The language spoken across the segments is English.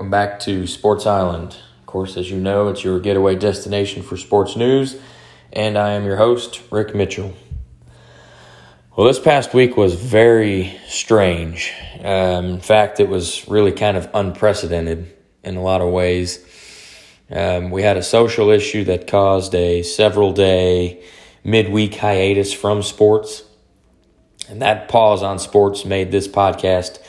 Welcome back to Sports Island. Of course, as you know, it's your getaway destination for sports news, and I am your host, Rick Mitchell. Well, this past week was very strange. Um, in fact, it was really kind of unprecedented in a lot of ways. Um, we had a social issue that caused a several day midweek hiatus from sports. And that pause on sports made this podcast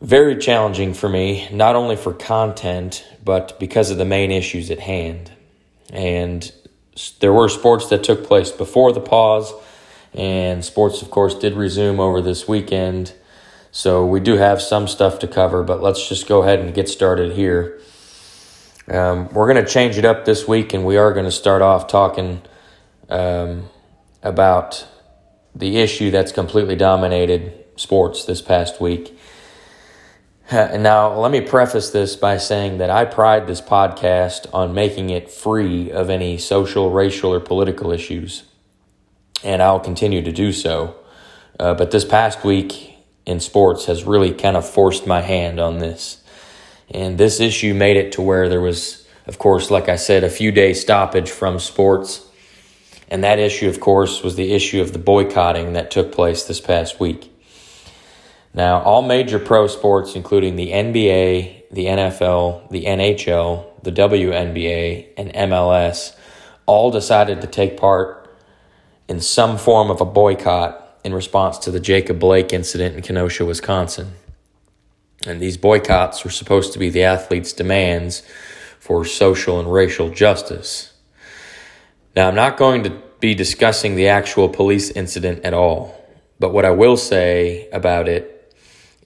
very challenging for me, not only for content, but because of the main issues at hand. And there were sports that took place before the pause, and sports, of course, did resume over this weekend. So we do have some stuff to cover, but let's just go ahead and get started here. Um, we're going to change it up this week, and we are going to start off talking um, about the issue that's completely dominated sports this past week. Now, let me preface this by saying that I pride this podcast on making it free of any social, racial, or political issues, and I'll continue to do so. Uh, but this past week in sports has really kind of forced my hand on this. And this issue made it to where there was, of course, like I said, a few day stoppage from sports. And that issue, of course, was the issue of the boycotting that took place this past week. Now, all major pro sports, including the NBA, the NFL, the NHL, the WNBA, and MLS, all decided to take part in some form of a boycott in response to the Jacob Blake incident in Kenosha, Wisconsin. And these boycotts were supposed to be the athletes' demands for social and racial justice. Now, I'm not going to be discussing the actual police incident at all, but what I will say about it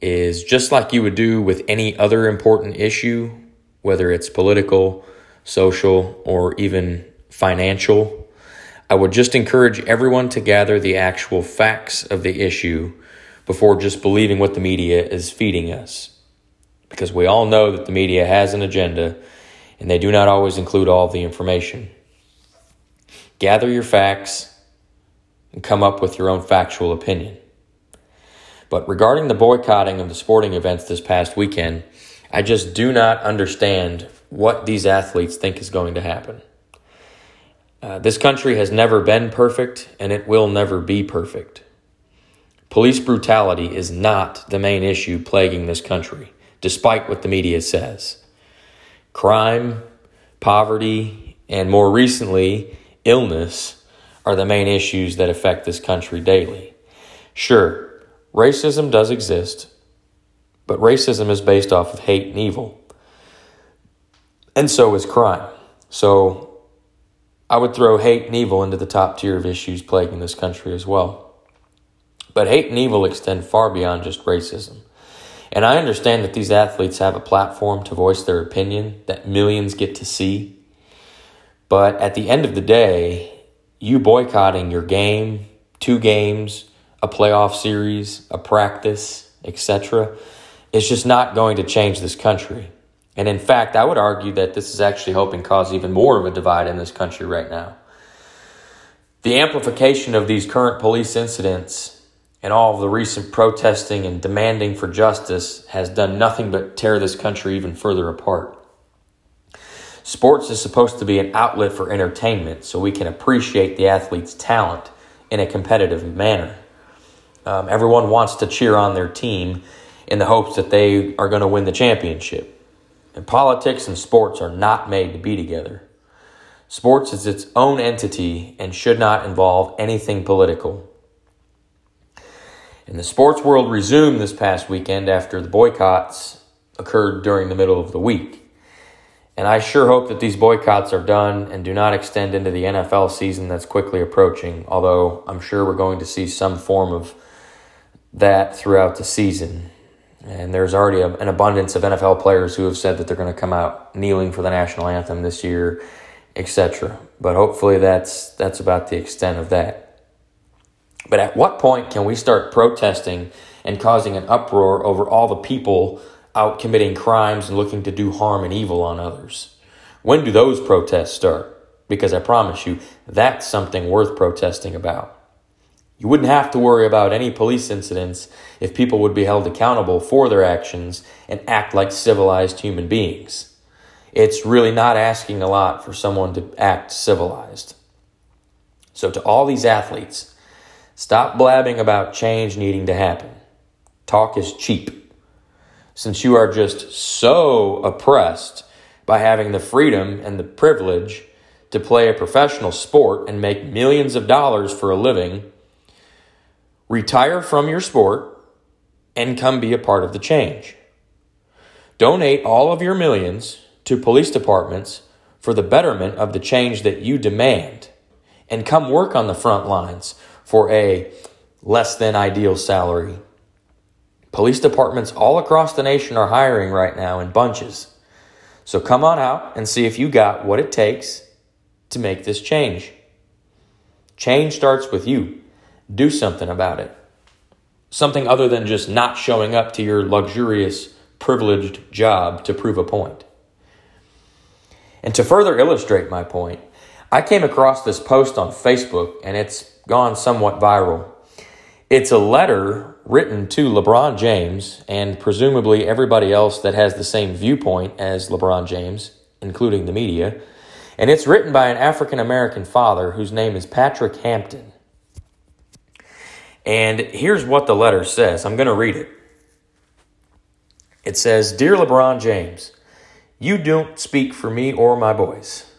is just like you would do with any other important issue, whether it's political, social, or even financial, I would just encourage everyone to gather the actual facts of the issue before just believing what the media is feeding us. Because we all know that the media has an agenda and they do not always include all the information. Gather your facts and come up with your own factual opinion. But regarding the boycotting of the sporting events this past weekend, I just do not understand what these athletes think is going to happen. Uh, this country has never been perfect, and it will never be perfect. Police brutality is not the main issue plaguing this country, despite what the media says. Crime, poverty, and more recently, illness are the main issues that affect this country daily. Sure, Racism does exist, but racism is based off of hate and evil. And so is crime. So I would throw hate and evil into the top tier of issues plaguing this country as well. But hate and evil extend far beyond just racism. And I understand that these athletes have a platform to voice their opinion that millions get to see. But at the end of the day, you boycotting your game, two games, a playoff series, a practice, etc., It's just not going to change this country. And in fact, I would argue that this is actually helping cause even more of a divide in this country right now. The amplification of these current police incidents and all of the recent protesting and demanding for justice has done nothing but tear this country even further apart. Sports is supposed to be an outlet for entertainment so we can appreciate the athlete's talent in a competitive manner. Um, everyone wants to cheer on their team in the hopes that they are going to win the championship. And politics and sports are not made to be together. Sports is its own entity and should not involve anything political. And the sports world resumed this past weekend after the boycotts occurred during the middle of the week. And I sure hope that these boycotts are done and do not extend into the NFL season that's quickly approaching, although I'm sure we're going to see some form of that throughout the season. And there's already a, an abundance of NFL players who have said that they're going to come out kneeling for the national anthem this year, etc. But hopefully that's that's about the extent of that. But at what point can we start protesting and causing an uproar over all the people out committing crimes and looking to do harm and evil on others? When do those protests start? Because I promise you, that's something worth protesting about. You wouldn't have to worry about any police incidents if people would be held accountable for their actions and act like civilized human beings. It's really not asking a lot for someone to act civilized. So, to all these athletes, stop blabbing about change needing to happen. Talk is cheap. Since you are just so oppressed by having the freedom and the privilege to play a professional sport and make millions of dollars for a living, retire from your sport and come be a part of the change. Donate all of your millions to police departments for the betterment of the change that you demand and come work on the front lines for a less than ideal salary. Police departments all across the nation are hiring right now in bunches. So come on out and see if you got what it takes to make this change. Change starts with you. Do something about it. Something other than just not showing up to your luxurious, privileged job to prove a point. And to further illustrate my point, I came across this post on Facebook and it's gone somewhat viral. It's a letter written to LeBron James and presumably everybody else that has the same viewpoint as LeBron James, including the media. And it's written by an African American father whose name is Patrick Hampton. And here's what the letter says I'm going to read it. It says Dear LeBron James, you don't speak for me or my boys.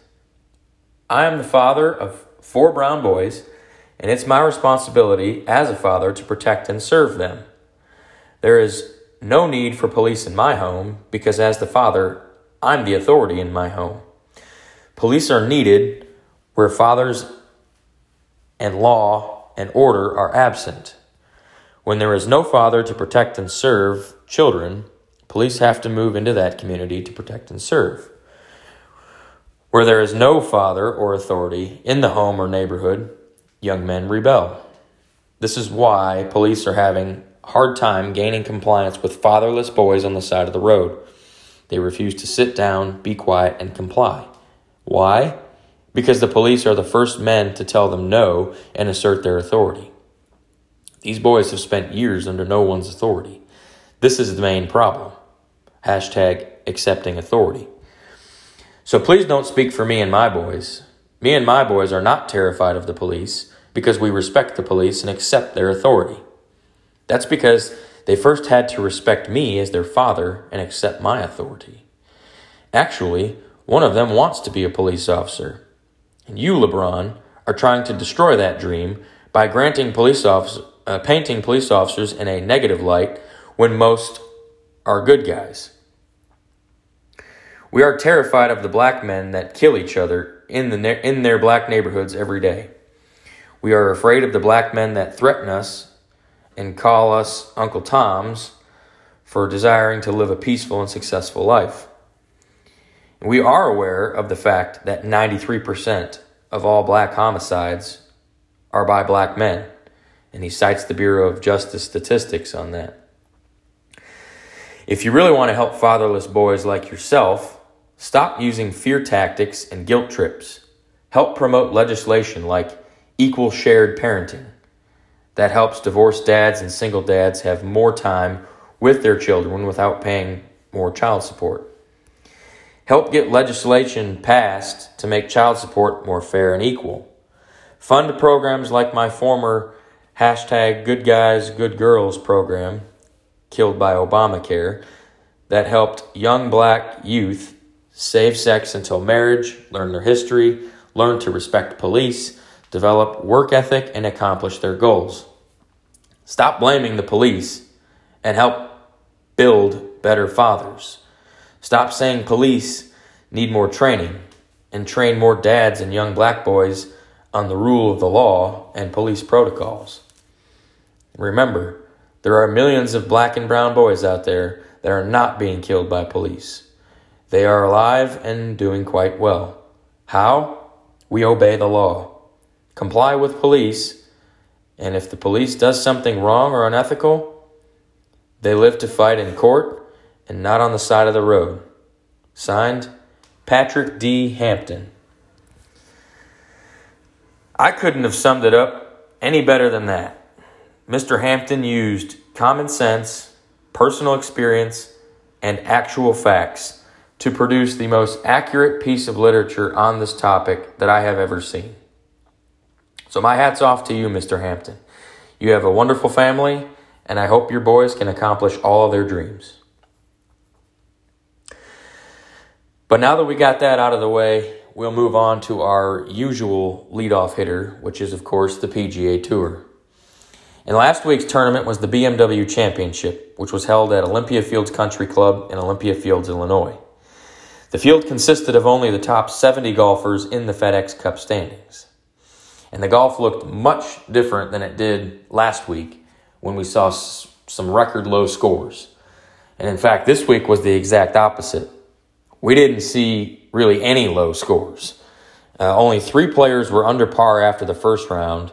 I am the father of four brown boys, and it's my responsibility as a father to protect and serve them. There is no need for police in my home because, as the father, I'm the authority in my home. Police are needed where fathers and law and order are absent. When there is no father to protect and serve children, police have to move into that community to protect and serve. Where there is no father or authority in the home or neighborhood, young men rebel. This is why police are having a hard time gaining compliance with fatherless boys on the side of the road. They refuse to sit down, be quiet, and comply. Why? Because the police are the first men to tell them no and assert their authority. These boys have spent years under no one's authority. This is the main problem. Hashtag accepting authority. So please don't speak for me and my boys. Me and my boys are not terrified of the police because we respect the police and accept their authority. That's because they first had to respect me as their father and accept my authority. Actually, one of them wants to be a police officer. And you, LeBron, are trying to destroy that dream by granting police officer, uh, painting police officers in a negative light when most are good guys. We are terrified of the black men that kill each other in, the, in their black neighborhoods every day. We are afraid of the black men that threaten us and call us Uncle Toms for desiring to live a peaceful and successful life. We are aware of the fact that 93% of all black homicides are by black men, and he cites the Bureau of Justice statistics on that. If you really want to help fatherless boys like yourself, Stop using fear tactics and guilt trips. Help promote legislation like equal shared parenting. That helps divorced dads and single dads have more time with their children without paying more child support. Help get legislation passed to make child support more fair and equal. Fund programs like my former hashtag Good Guys, Good Girls program, killed by Obamacare, that helped young black youth save sex until marriage, learn their history, learn to respect police, develop work ethic, and accomplish their goals. Stop blaming the police and help build better fathers. Stop saying police need more training and train more dads and young black boys on the rule of the law and police protocols. Remember, there are millions of black and brown boys out there that are not being killed by police. They are alive and doing quite well. How? We obey the law. Comply with police, and if the police does something wrong or unethical, they live to fight in court and not on the side of the road. Signed, Patrick D. Hampton. I couldn't have summed it up any better than that. Mr. Hampton used common sense, personal experience, and actual facts to produce the most accurate piece of literature on this topic that I have ever seen. So, my hat's off to you, Mr. Hampton. You have a wonderful family, and I hope your boys can accomplish all of their dreams. But now that we got that out of the way, we'll move on to our usual leadoff hitter, which is, of course, the PGA Tour. And last week's tournament was the BMW Championship, which was held at Olympia Fields Country Club in Olympia Fields, Illinois. The field consisted of only the top 70 golfers in the FedEx Cup standings. And the golf looked much different than it did last week when we saw some record low scores. And in fact, this week was the exact opposite. We didn't see really any low scores. Uh, only three players were under par after the first round,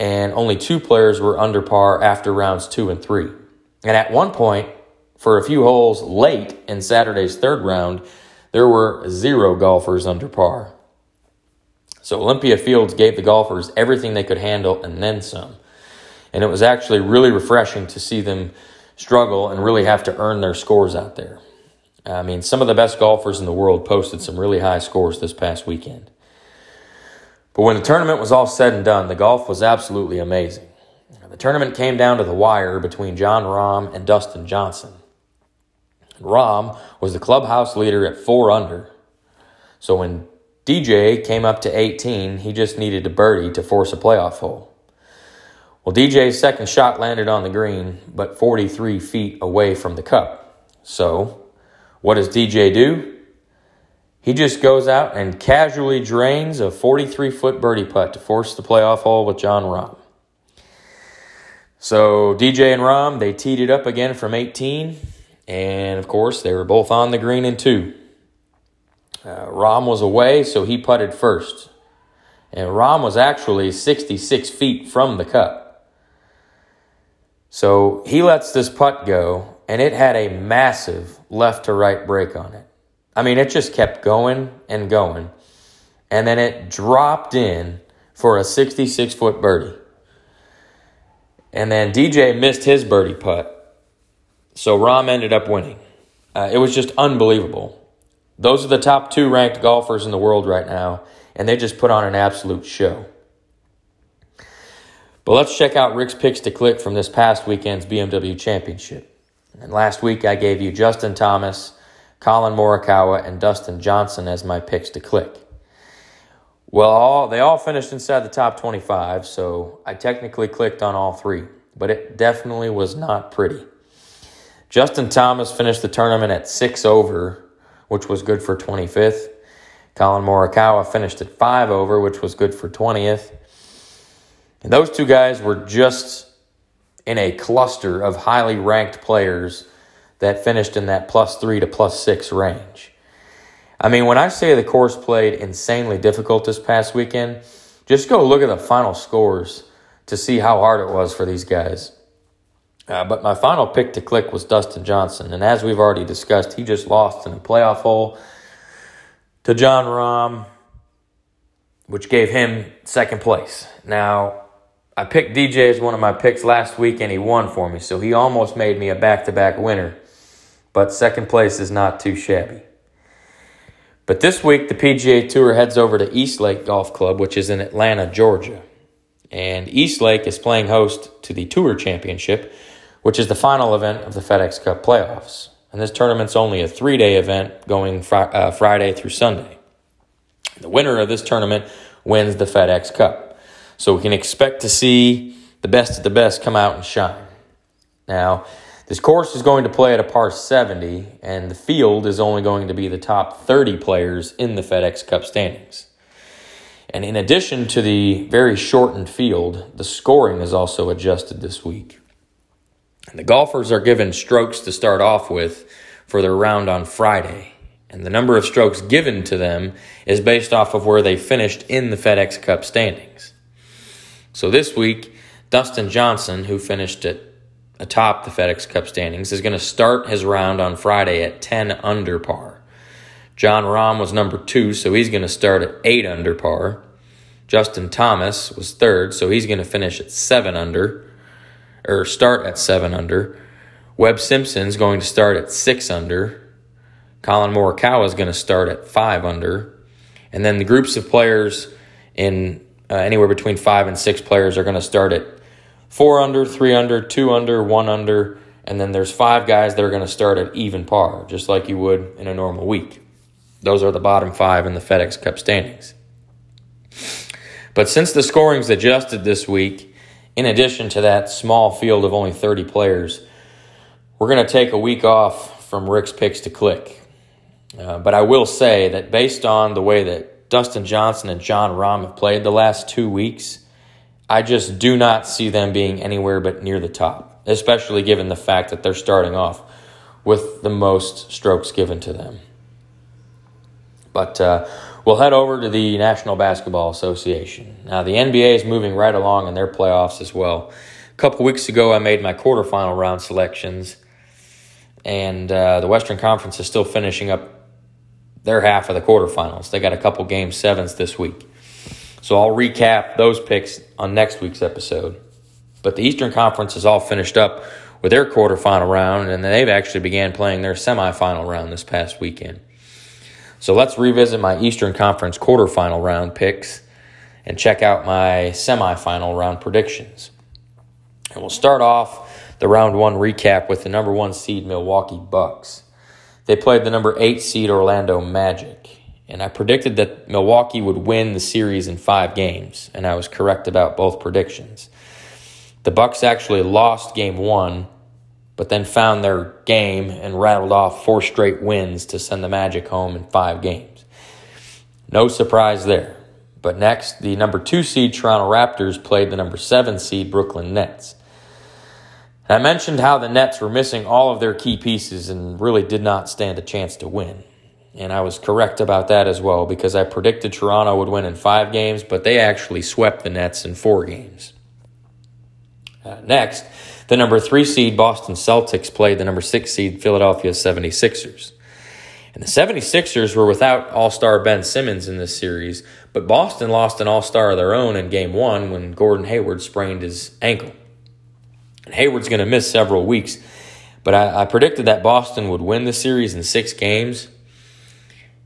and only two players were under par after rounds two and three. And at one point, for a few holes late in Saturday's third round, there were zero golfers under par. So Olympia Fields gave the golfers everything they could handle and then some. And it was actually really refreshing to see them struggle and really have to earn their scores out there. I mean, some of the best golfers in the world posted some really high scores this past weekend. But when the tournament was all said and done, the golf was absolutely amazing. The tournament came down to the wire between Jon Rahm and Dustin Johnson. Rahm was the clubhouse leader at four under. So when DJ came up to 18, he just needed a birdie to force a playoff hole. Well, DJ's second shot landed on the green, but 43 feet away from the cup. So, what does DJ do? He just goes out and casually drains a 43 foot birdie putt to force the playoff hole with Jon Rahm. So DJ and Rahm, they teed it up again from 18. And of course, they were both on the green in two. Uh, Rahm was away, so he putted first. And Rahm was actually 66 feet from the cup. So he lets this putt go, and it had a massive left to right break on it. I mean, it just kept going and going. And then it dropped in for a 66 foot birdie. And then DJ missed his birdie putt. So Rahm ended up winning. Uh, it was just unbelievable. Those are the top two ranked golfers in the world right now, and they just put on an absolute show. But let's check out Rick's picks to click from this past weekend's BMW Championship. And last week I gave you Justin Thomas, Collin Morikawa, and Dustin Johnson as my picks to click. Well, all, they all finished inside the top 25, so I technically clicked on all three, but it definitely was not pretty. Justin Thomas finished the tournament at six over, which was good for 25th. Collin Morikawa finished at five over, which was good for 20th. And those two guys were just in a cluster of highly ranked players that finished in that plus three to plus six range. I mean, when I say the course played insanely difficult this past weekend, just go look at the final scores to see how hard it was for these guys. Uh, but my final pick to click was Dustin Johnson. And as we've already discussed, he just lost in a playoff hole to Jon Rahm, which gave him second place. Now, I picked DJ as one of my picks last week, and he won for me. So he almost made me a back to back winner but second place is not too shabby. But this week, the PGA Tour heads over to East Lake Golf Club, which is in Atlanta, Georgia. And East Lake is playing host to the Tour Championship, which is the final event of the FedEx Cup playoffs. And this tournament's only a three day event going fr- uh, Friday through Sunday. The winner of this tournament wins the FedEx Cup. So we can expect to see the best of the best come out and shine. Now, this course is going to play at a par 70, and the field is only going to be the top 30 players in the FedEx Cup standings. And in addition to the very shortened field, the scoring is also adjusted this week. And the golfers are given strokes to start off with for their round on Friday. And the number of strokes given to them is based off of where they finished in the FedEx Cup standings. So this week, Dustin Johnson, who finished at atop the FedEx Cup standings, is going to start his round on Friday at 10 under par. Jon Rahm was number two, so he's going to start at 8 under par. Justin Thomas was third, so he's going to finish at 7 under. or start at seven under. Webb Simpson's going to start at six under. Collin Morikawa is going to start at five under. And then the groups of players in uh, anywhere between five and six players are going to start at four under, three under, two under, one under, and then there's five guys that are going to start at even par, just like you would in a normal week. Those are the bottom five in the FedEx Cup standings. But since the scoring's adjusted this week, in addition to that small field of only 30 players, we're going to take a week off from Rick's picks to click. Uh, but I will say that based on the way that Dustin Johnson and Jon Rahm have played the last two weeks, I just do not see them being anywhere but near the top, especially given the fact that they're starting off with the most strokes given to them. But uh, we'll head over to the National Basketball Association. Now, the NBA is moving right along in their playoffs as well. A couple weeks ago, I made my quarterfinal round selections, and uh, the Western Conference is still finishing up their half of the quarterfinals. They got a couple game sevens this week. So I'll recap those picks on next week's episode. But the Eastern Conference is all finished up with their quarterfinal round, and they've actually began playing their semifinal round this past weekend. So let's revisit my Eastern Conference quarterfinal round picks and check out my semifinal round predictions. And we'll start off the round one recap with the number one seed Milwaukee Bucks. They played the number eight seed Orlando Magic. And I predicted that Milwaukee would win the series in five games, and I was correct about both predictions. The Bucks actually lost game one, but then found their game and rattled off four straight wins to send the Magic home in five games. No surprise there. But next, the number two seed Toronto Raptors played the number seven seed Brooklyn Nets. I mentioned how the Nets were missing all of their key pieces and really did not stand a chance to win. And I was correct about that as well because I predicted Toronto would win in five games, but they actually swept the Nets in four games. Uh, next, the number three seed Boston Celtics played the number six seed Philadelphia 76ers. And the 76ers were without All Star Ben Simmons in this series, but Boston lost an All Star of their own in game one when Gordon Hayward sprained his ankle. And Hayward's going to miss several weeks. But I, I, predicted that Boston would win the series in six games.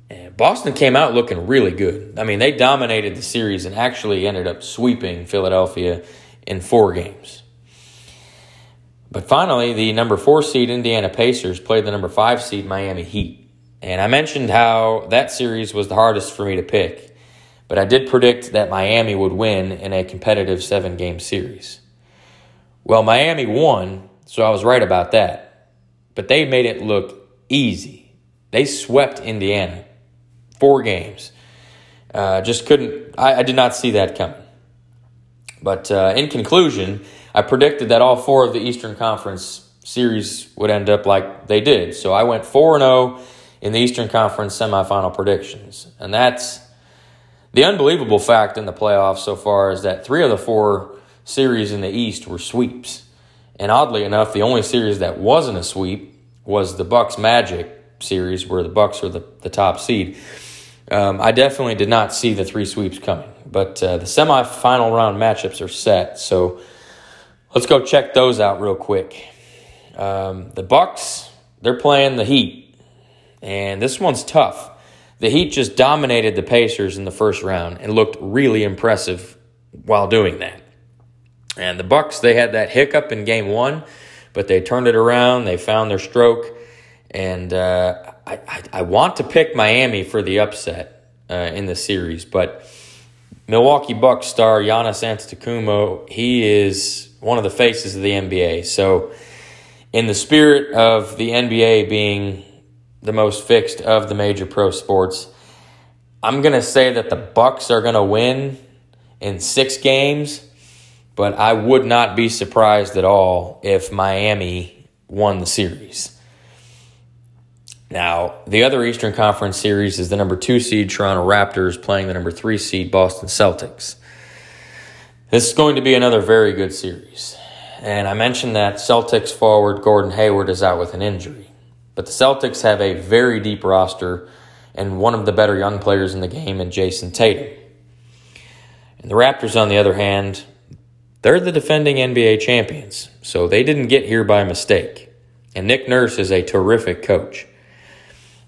And Boston came out looking really good. I mean, they dominated the series and actually ended up sweeping Philadelphia in four games. But finally, the number four seed Indiana Pacers played the number five seed Miami Heat. And I mentioned how that series was the hardest for me to pick. But I did predict that Miami would win in a competitive seven game series. Well, Miami won, so I was right about that. But they made it look easy. They swept Indiana. Four games. Uh, just couldn't, I, I, did not see that coming. But uh, in conclusion, I predicted that all four of the Eastern Conference series would end up like they did. So I went 4 0 in the Eastern Conference semifinal predictions. And that's the unbelievable fact in the playoffs so far is that three of the four series in the East were sweeps. And oddly enough, the only series that wasn't a sweep was the Bucks Magic series, where the Bucks are the, the top seed. Um, I definitely did not see the three sweeps coming, but uh, the semifinal round matchups are set. So let's go check those out real quick. Um, the Bucks, they're playing the Heat, and this one's tough. The Heat just dominated the Pacers in the first round and looked really impressive while doing that. And the Bucks, they had that hiccup in game one, but they turned it around. They found their stroke, and uh, I, I, I, want to pick Miami for the upset uh, in the series, but Milwaukee Bucks star Giannis Antetokounmpo, he is one of the faces of the NBA. So, in the spirit of the NBA being the most fixed of the major pro sports, I'm to say that the Bucks are to win in six games but I would not be surprised at all if Miami won the series. Now, the other Eastern Conference series is the number two seed Toronto Raptors playing the number three seed Boston Celtics. This is going to be another very good series. And I mentioned that Celtics forward Gordon Hayward is out with an injury. But the Celtics have a very deep roster and one of the better young players in the game in Jayson Tatum. And the Raptors, on the other hand, They're the defending NBA champions, so they didn't get here by mistake. And Nick Nurse is a terrific coach.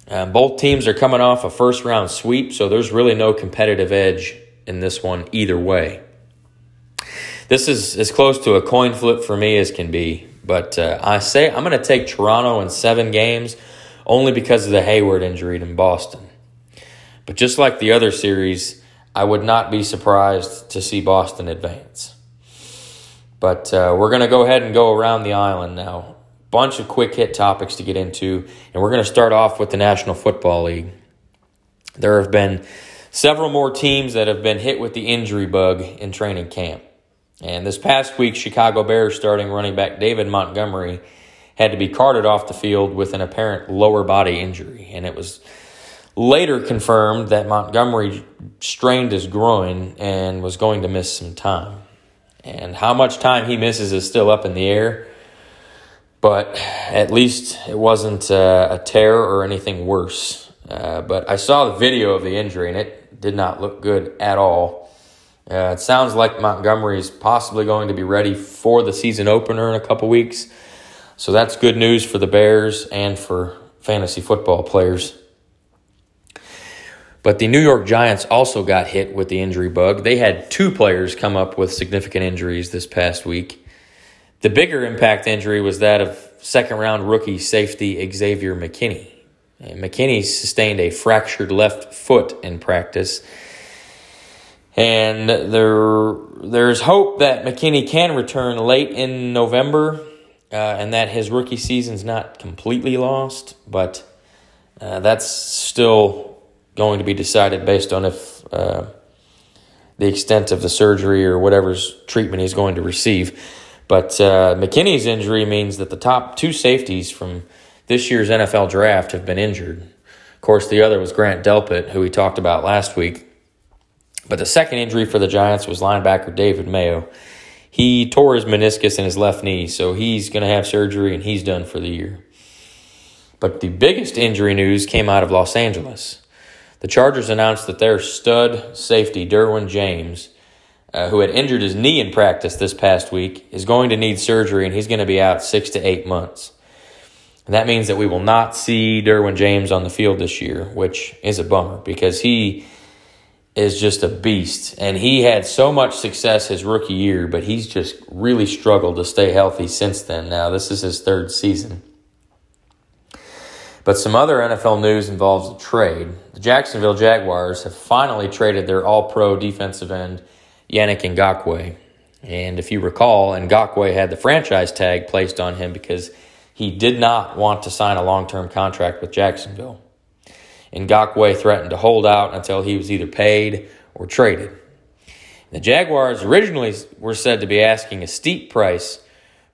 Um, both teams are coming off a first round sweep, so there's really no competitive edge in this one either way. This is as close to a coin flip for me as can be, but uh, I say I'm going to take Toronto in seven games only because of the Hayward injury in Boston. But just like the other series, I would not be surprised to see Boston advance. But uh, we're going to go ahead and go around the island now. Bunch of quick hit topics to get into, and we're going to start off with the National Football League. There have been several more teams that have been hit with the injury bug in training camp. And this past week, Chicago Bears starting running back David Montgomery had to be carted off the field with an apparent lower body injury. And it was later confirmed that Montgomery strained his groin and was going to miss some time. And how much time he misses is still up in the air. But at least it wasn't uh, a tear or anything worse. Uh, but I saw the video of the injury and it did not look good at all. Uh, it sounds like Montgomery is possibly going to be ready for the season opener in a couple weeks. So that's good news for the Bears and for fantasy football players. But the New York Giants also got hit with the injury bug. They had two players come up with significant injuries this past week. The bigger impact injury was that of second round rookie safety Xavier McKinney. And McKinney sustained a fractured left foot in practice. And there, there's hope that McKinney can return late in November uh, and that his rookie season's not completely lost, but uh, that's still going to be decided based on if uh, the extent of the surgery or whatever's treatment he's going to receive. But uh, McKinney's injury means that the top two safeties from this year's NFL draft have been injured. Of course, the other was Grant Delpit, who we talked about last week. But the second injury for the Giants was linebacker David Mayo. He tore his meniscus in his left knee, so he's going to have surgery and he's done for the year. But the biggest injury news came out of Los Angeles. The Chargers announced that their stud safety, Derwin James, uh, who had injured his knee in practice this past week, is going to need surgery and he's going to be out six to eight months. And that means that we will not see Derwin James on the field this year, which is a bummer because he is just a beast. And he had so much success his rookie year, but he's just really struggled to stay healthy since then. Now, this is his third season. But some other NFL news involves a trade. The Jacksonville Jaguars have finally traded their all pro defensive end, Yannick Ngakoue. And if you recall, Ngakoue had the franchise tag placed on him because he did not want to sign a long term contract with Jacksonville. Ngakoue threatened to hold out until he was either paid or traded. The Jaguars originally were said to be asking a steep price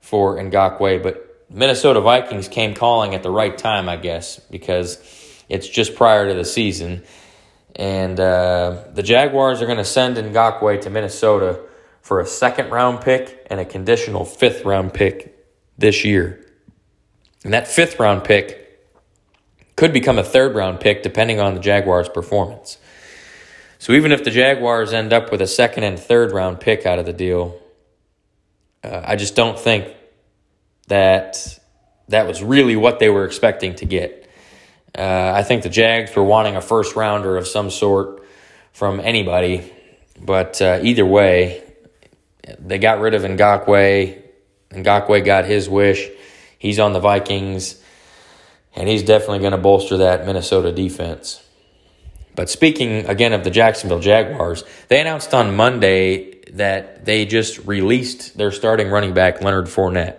for Ngakoue, but Minnesota Vikings came calling at the right time, I guess, because it's just prior to the season. And uh, the Jaguars are going to send Ngakoue to Minnesota for a second round pick and a conditional fifth round pick this year. And that fifth round pick could become a third round pick depending on the Jaguars' performance. So even if the Jaguars end up with a second and third round pick out of the deal, uh, I just don't think that that was really what they were expecting to get. Uh, I think the Jags were wanting a first rounder of some sort from anybody, but uh, either way, they got rid of Ngakoue. Ngakoue got his wish. He's on the Vikings and he's definitely going to bolster that Minnesota defense. But speaking again of the Jacksonville Jaguars, they announced on Monday that they just released their starting running back, Leonard Fournette.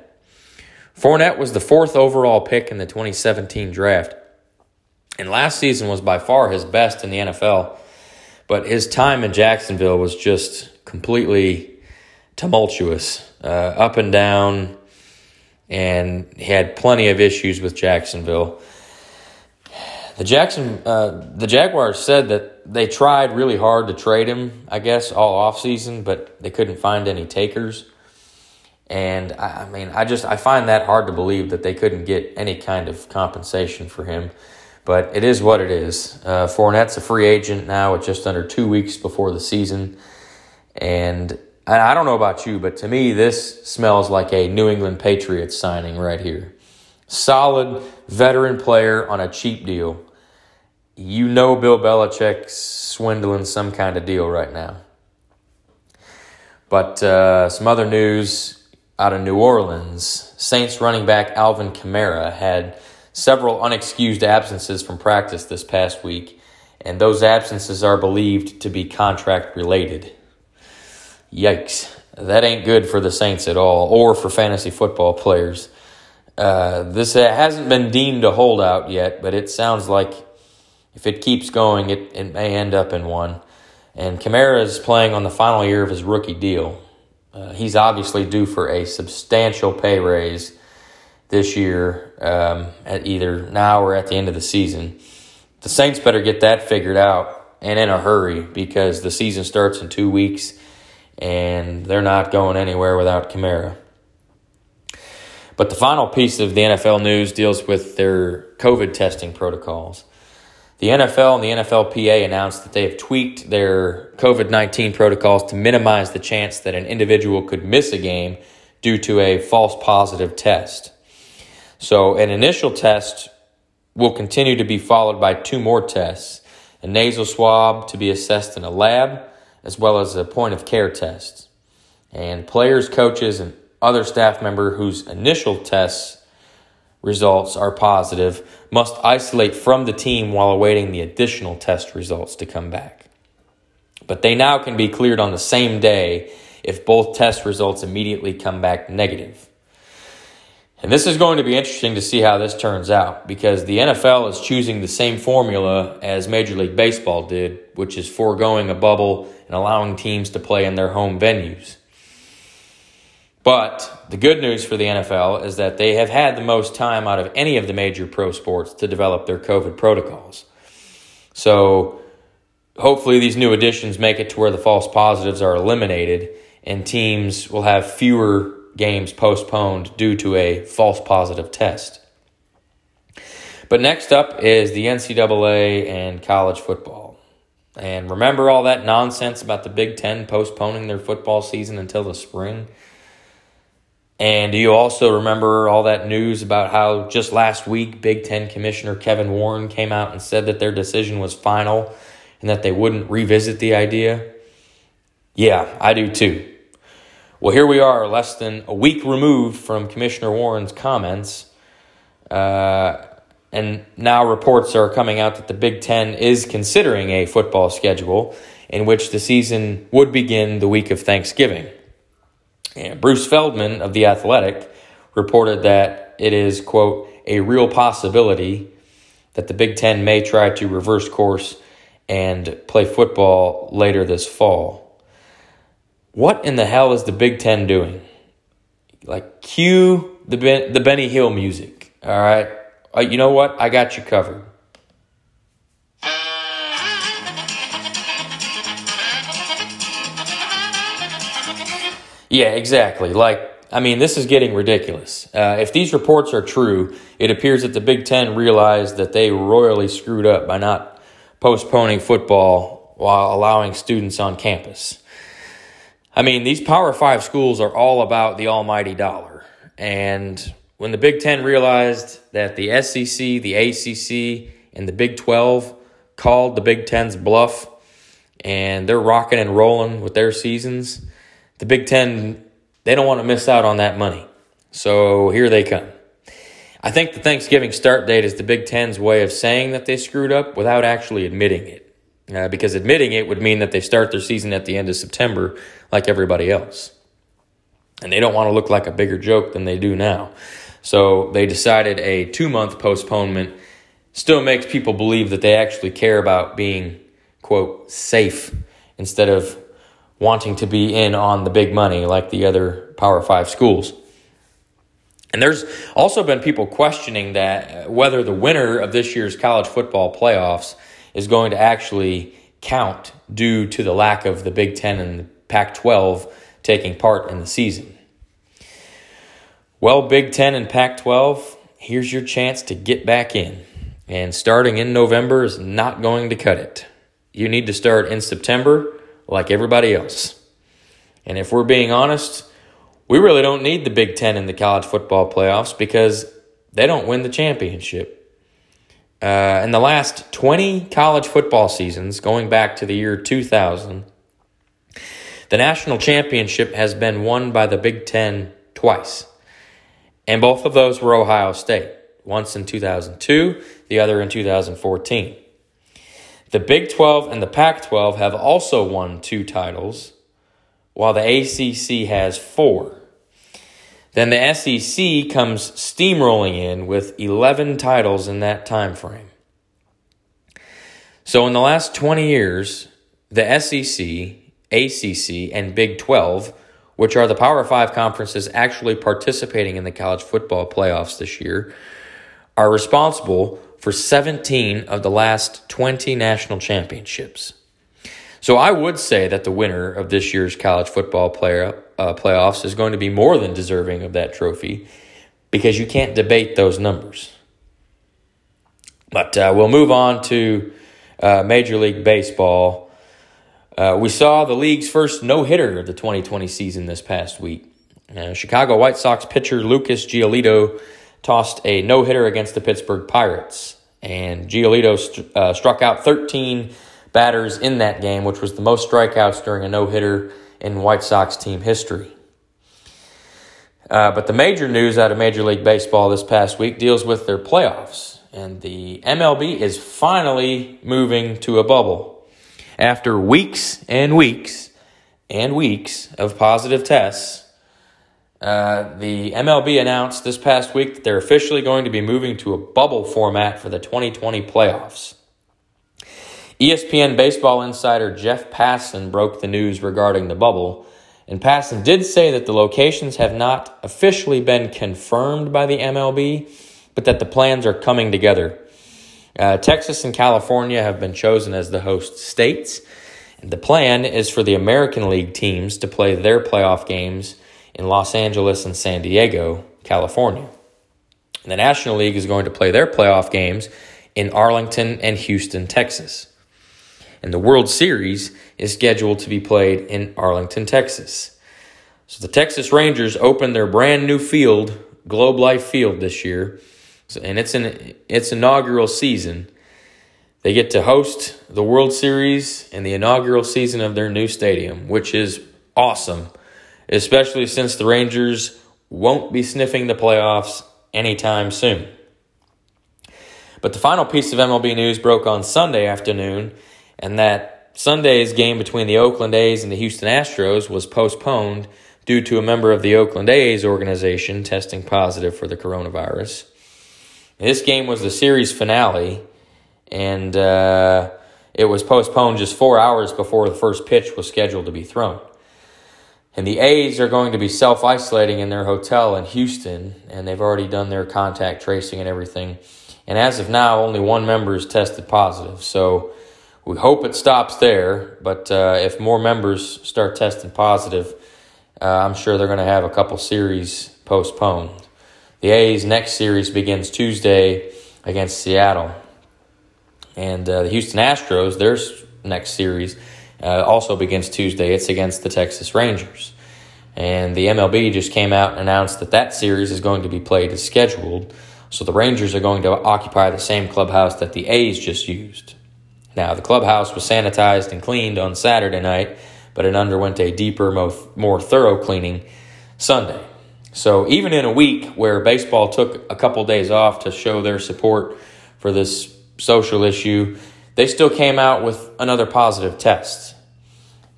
Fournette was the fourth overall pick in the 2017 draft, and last season was by far his best in the NFL. But his time in Jacksonville was just completely tumultuous, uh, up and down and he had plenty of issues with Jacksonville. The Jackson, uh, the Jaguars said that they tried really hard to trade him, I guess, all offseason, but they couldn't find any takers. And I, I mean, I just I find that hard to believe that they couldn't get any kind of compensation for him. But it is what it is. Uh, Fournette's a free agent now, with just under two weeks before the season, and I don't know about you, but to me, this smells like a New England Patriots signing right here. Solid veteran player on a cheap deal. You know Bill Belichick's swindling some kind of deal right now. But uh, some other news out of New Orleans Saints running back Alvin Kamara had several unexcused absences from practice this past week, and those absences are believed to be contract related. Yikes. That ain't good for the Saints at all, or for fantasy football players. Uh, this hasn't been deemed a holdout yet, but it sounds like if it keeps going, it, it may end up in one. And Kamara is playing on the final year of his rookie deal. Uh, he's obviously due for a substantial pay raise this year, um, at either now or at the end of the season. The Saints better get that figured out and in a hurry because the season starts in two weeks and they're not going anywhere without Kamara. But the final piece of the NFL news deals with their COVID testing protocols. The NFL and the NFLPA announced that they have tweaked their COVID 19 protocols to minimize the chance that an individual could miss a game due to a false positive test. So, an initial test will continue to be followed by two more tests a nasal swab to be assessed in a lab, as well as a point of care test. And players, coaches, and other staff member whose initial tests results are positive must isolate from the team while awaiting the additional test results to come back. But they now can be cleared on the same day if both test results immediately come back negative. And this is going to be interesting to see how this turns out because the NFL is choosing the same formula as Major League Baseball did, which is foregoing a bubble and allowing teams to play in their home venues. But the good news for the NFL is that they have had the most time out of any of the major pro sports to develop their COVID protocols. So hopefully these new additions make it to where the false positives are eliminated and teams will have fewer games postponed due to a false positive test. But next up is the NCAA and college football. And remember all that nonsense about the Big Ten postponing their football season until the spring? And do you also remember all that news about how just last week Big Ten Commissioner Kevin Warren came out and said that their decision was final and that they wouldn't revisit the idea? Yeah, I do too. Well, here we are, less than a week removed from Commissioner Warren's comments. Uh, and now reports are coming out that the Big Ten is considering a football schedule in which the season would begin the week of Thanksgiving. And Bruce Feldman of The Athletic reported that it is, quote, a real possibility that the Big Ten may try to reverse course and play football later this fall. What in the hell is the Big Ten doing? Like, cue the, ben, the Benny Hill music, all right? Uh, you know what? I got you covered. Yeah, exactly. Like, I mean, this is getting ridiculous. Uh, if these reports are true, it appears that the Big Ten realized that they royally screwed up by not postponing football while allowing students on campus. I mean, these Power Five schools are all about the almighty dollar. And when the Big Ten realized that the SEC, the ACC, and the Big 12 called the Big Ten's bluff and they're rocking and rolling with their seasons, the Big Ten, they don't want to miss out on that money. So here they come. I think the Thanksgiving start date is the Big Ten's way of saying that they screwed up without actually admitting it. Uh, because admitting it would mean that they start their season at the end of September like everybody else. And they don't want to look like a bigger joke than they do now. So they decided a two month postponement still makes people believe that they actually care about being, quote, safe instead of wanting to be in on the big money like the other Power Five schools. And there's also been people questioning that uh, whether the winner of this year's college football playoffs is going to actually count due to the lack of the Big Ten and the Pac 12 taking part in the season. Well, Big Ten and Pac 12, here's your chance to get back in. And starting in November is not going to cut it. You need to start in September like everybody else. And if we're being honest, we really don't need the Big Ten in the college football playoffs because they don't win the championship. Uh, in the last 20 college football seasons, going back to the year 2000, the national championship has been won by the Big Ten twice. And both of those were Ohio State, once in 2002, the other in 2014. The Big 12 and the Pac 12 have also won two titles, while the ACC has four. Then the SEC comes steamrolling in with 11 titles in that time frame. So in the last 20 years, the SEC, ACC, and Big 12, which are the Power 5 conferences actually participating in the college football playoffs this year, are responsible for 17 of the last 20 national championships. So I would say that the winner of this year's college football player, uh, playoffs is going to be more than deserving of that trophy because you can't debate those numbers. But uh, we'll move on to uh, Major League Baseball. Uh, we saw the league's first no hitter of the 2020 season this past week. Uh, Chicago White Sox pitcher Lucas Giolito tossed a no hitter against the Pittsburgh Pirates, and Giolito st- uh, struck out 13 batters in that game, which was the most strikeouts during a no hitter in White Sox team history. Uh, but the major news out of Major League Baseball this past week deals with their playoffs. And the MLB is finally moving to a bubble. After weeks and weeks and weeks of positive tests, uh, the MLB announced this past week that they're officially going to be moving to a bubble format for the 2020 playoffs. ESPN baseball insider Jeff Passan broke the news regarding the bubble, and Passan did say that the locations have not officially been confirmed by the MLB, but that the plans are coming together. Uh, Texas and California have been chosen as the host states. And the plan is for the American League teams to play their playoff games in Los Angeles and San Diego, California. And the National League is going to play their playoff games in Arlington and Houston, Texas and the World Series is scheduled to be played in Arlington, Texas. So the Texas Rangers opened their brand new field, Globe Life Field, this year, and it's in its inaugural season. They get to host the World Series in the inaugural season of their new stadium, which is awesome, especially since the Rangers won't be sniffing the playoffs anytime soon. But the final piece of MLB news broke on Sunday afternoon and that Sunday's game between the Oakland A's and the Houston Astros was postponed due to a member of the Oakland A's organization testing positive for the coronavirus. This game was the series finale, and uh, it was postponed just four hours before the first pitch was scheduled to be thrown. And the A's are going to be self isolating in their hotel in Houston, and they've already done their contact tracing and everything. And as of now, only one member is tested positive. So we hope it stops there, but uh, if more members start testing positive, uh, I'm sure they're going to have a couple series postponed. The A's next series begins Tuesday against Seattle. And uh, the Houston Astros, their next series, uh, also begins Tuesday. It's against the Texas Rangers. And the MLB just came out and announced that that series is going to be played as scheduled. So the Rangers are going to occupy the same clubhouse that the A's just used. Now, the clubhouse was sanitized and cleaned on Saturday night, but it underwent a deeper, more thorough cleaning Sunday. So, even in a week where baseball took a couple days off to show their support for this social issue, they still came out with another positive test.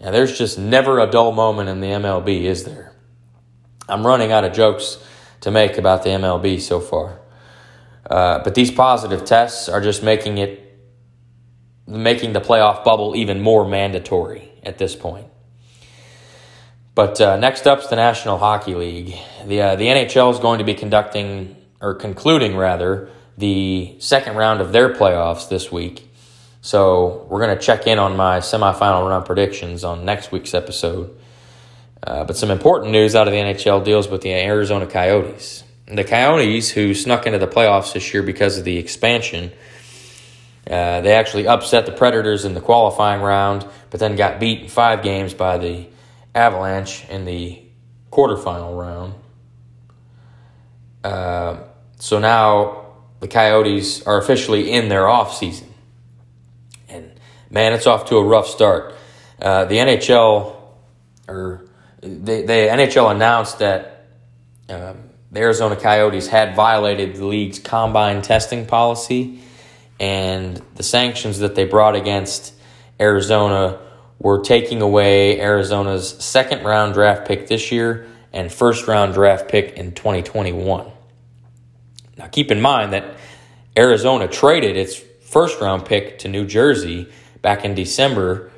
Now, there's just never a dull moment in the MLB, is there? I'm running out of jokes to make about the MLB so far. Uh, but these positive tests are just making it making the playoff bubble even more mandatory at this point. But uh, next up is the National Hockey League. The uh, the NHL is going to be conducting or concluding rather the second round of their playoffs this week. So we're going to check in on my semifinal run predictions on next week's episode. Uh, but some important news out of the NHL deals with the Arizona Coyotes. The Coyotes, who snuck into the playoffs this year because of the expansion, uh, they actually upset the Predators in the qualifying round, but then got beat in five games by the Avalanche in the quarterfinal round. Uh, so now the Coyotes are officially in their off season, and man, it's off to a rough start. Uh, the NHL or the, the NHL announced that um, the Arizona Coyotes had violated the league's combine testing policy, and the sanctions that they brought against Arizona were taking away Arizona's second round draft pick this year and first round draft pick in 2021. Now, keep in mind that Arizona traded its first round pick to New Jersey back in December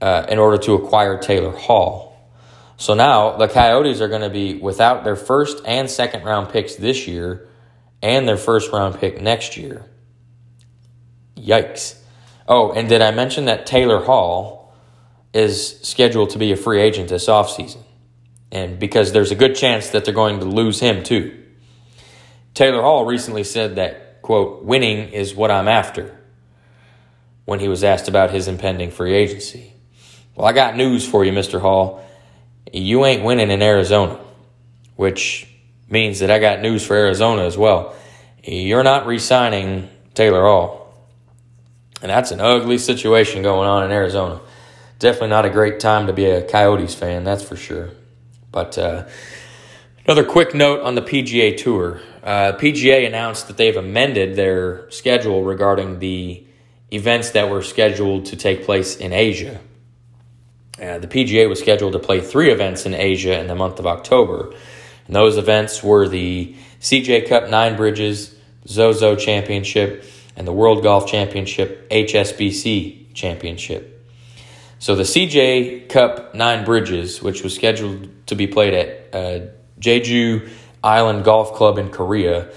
uh, in order to acquire Taylor Hall. So now the Coyotes are going to be without their first and second round picks this year and their first round pick next year. Yikes. Oh, and did I mention that Taylor Hall is scheduled to be a free agent this offseason? And because there's a good chance that they're going to lose him too. Taylor Hall recently said that, quote, winning is what I'm after when he was asked about his impending free agency. Well, I got news for you, Mr. Hall you ain't winning in Arizona, which means that I got news for Arizona as well. You're not re signing Taylor Hall. And that's an ugly situation going on in Arizona. Definitely not a great time to be a Coyotes fan, that's for sure. But uh, another quick note on the PGA Tour. Uh, PGA announced that they've amended their schedule regarding the events that were scheduled to take place in Asia. Uh, the PGA was scheduled to play three events in Asia in the month of October. And those events were the CJ Cup Nine Bridges, Zozo Championship, and the World Golf Championship HSBC Championship. So the CJ Cup Nine Bridges, which was scheduled to be played at uh, Jeju Island Golf Club in Korea,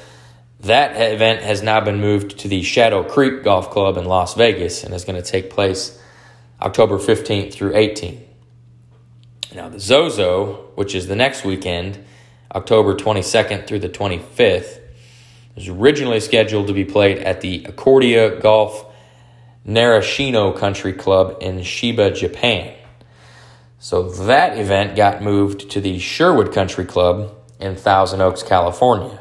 that event has now been moved to the Shadow Creek Golf Club in Las Vegas and is going to take place October 15th through 18th. Now, the Zozo, which is the next weekend, October 22nd through the 25th, was originally scheduled to be played at the Accordia Golf Narashino Country Club in Chiba, Japan. So that event got moved to the Sherwood Country Club in Thousand Oaks, California.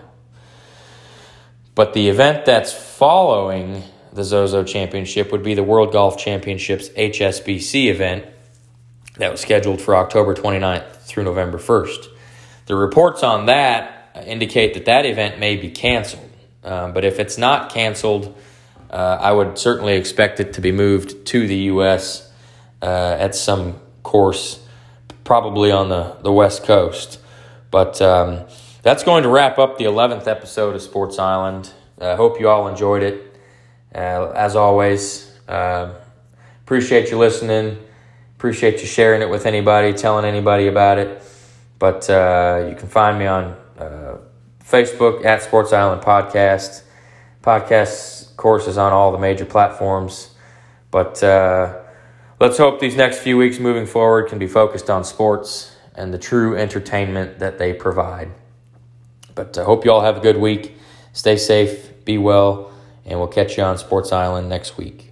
But the event that's following the Zozo Championship would be the World Golf Championships HSBC event that was scheduled for October 29th through November 1st. The reports on that indicate that that event may be canceled. Um, but if it's not canceled, uh, I would certainly expect it to be moved to the U.S. Uh, at some course, probably on the, the West Coast. But um, that's going to wrap up the 11th episode of Sports Island. I uh, hope you all enjoyed it. Uh, as always, uh, appreciate you listening. Appreciate you sharing it with anybody, telling anybody about it. But uh, you can find me on uh, Facebook at Sports Island Podcast. Podcast, course, is on all the major platforms. But uh, let's hope these next few weeks moving forward can be focused on sports and the true entertainment that they provide. But I hope you all have a good week. Stay safe, be well and we'll catch you on Sports Island next week.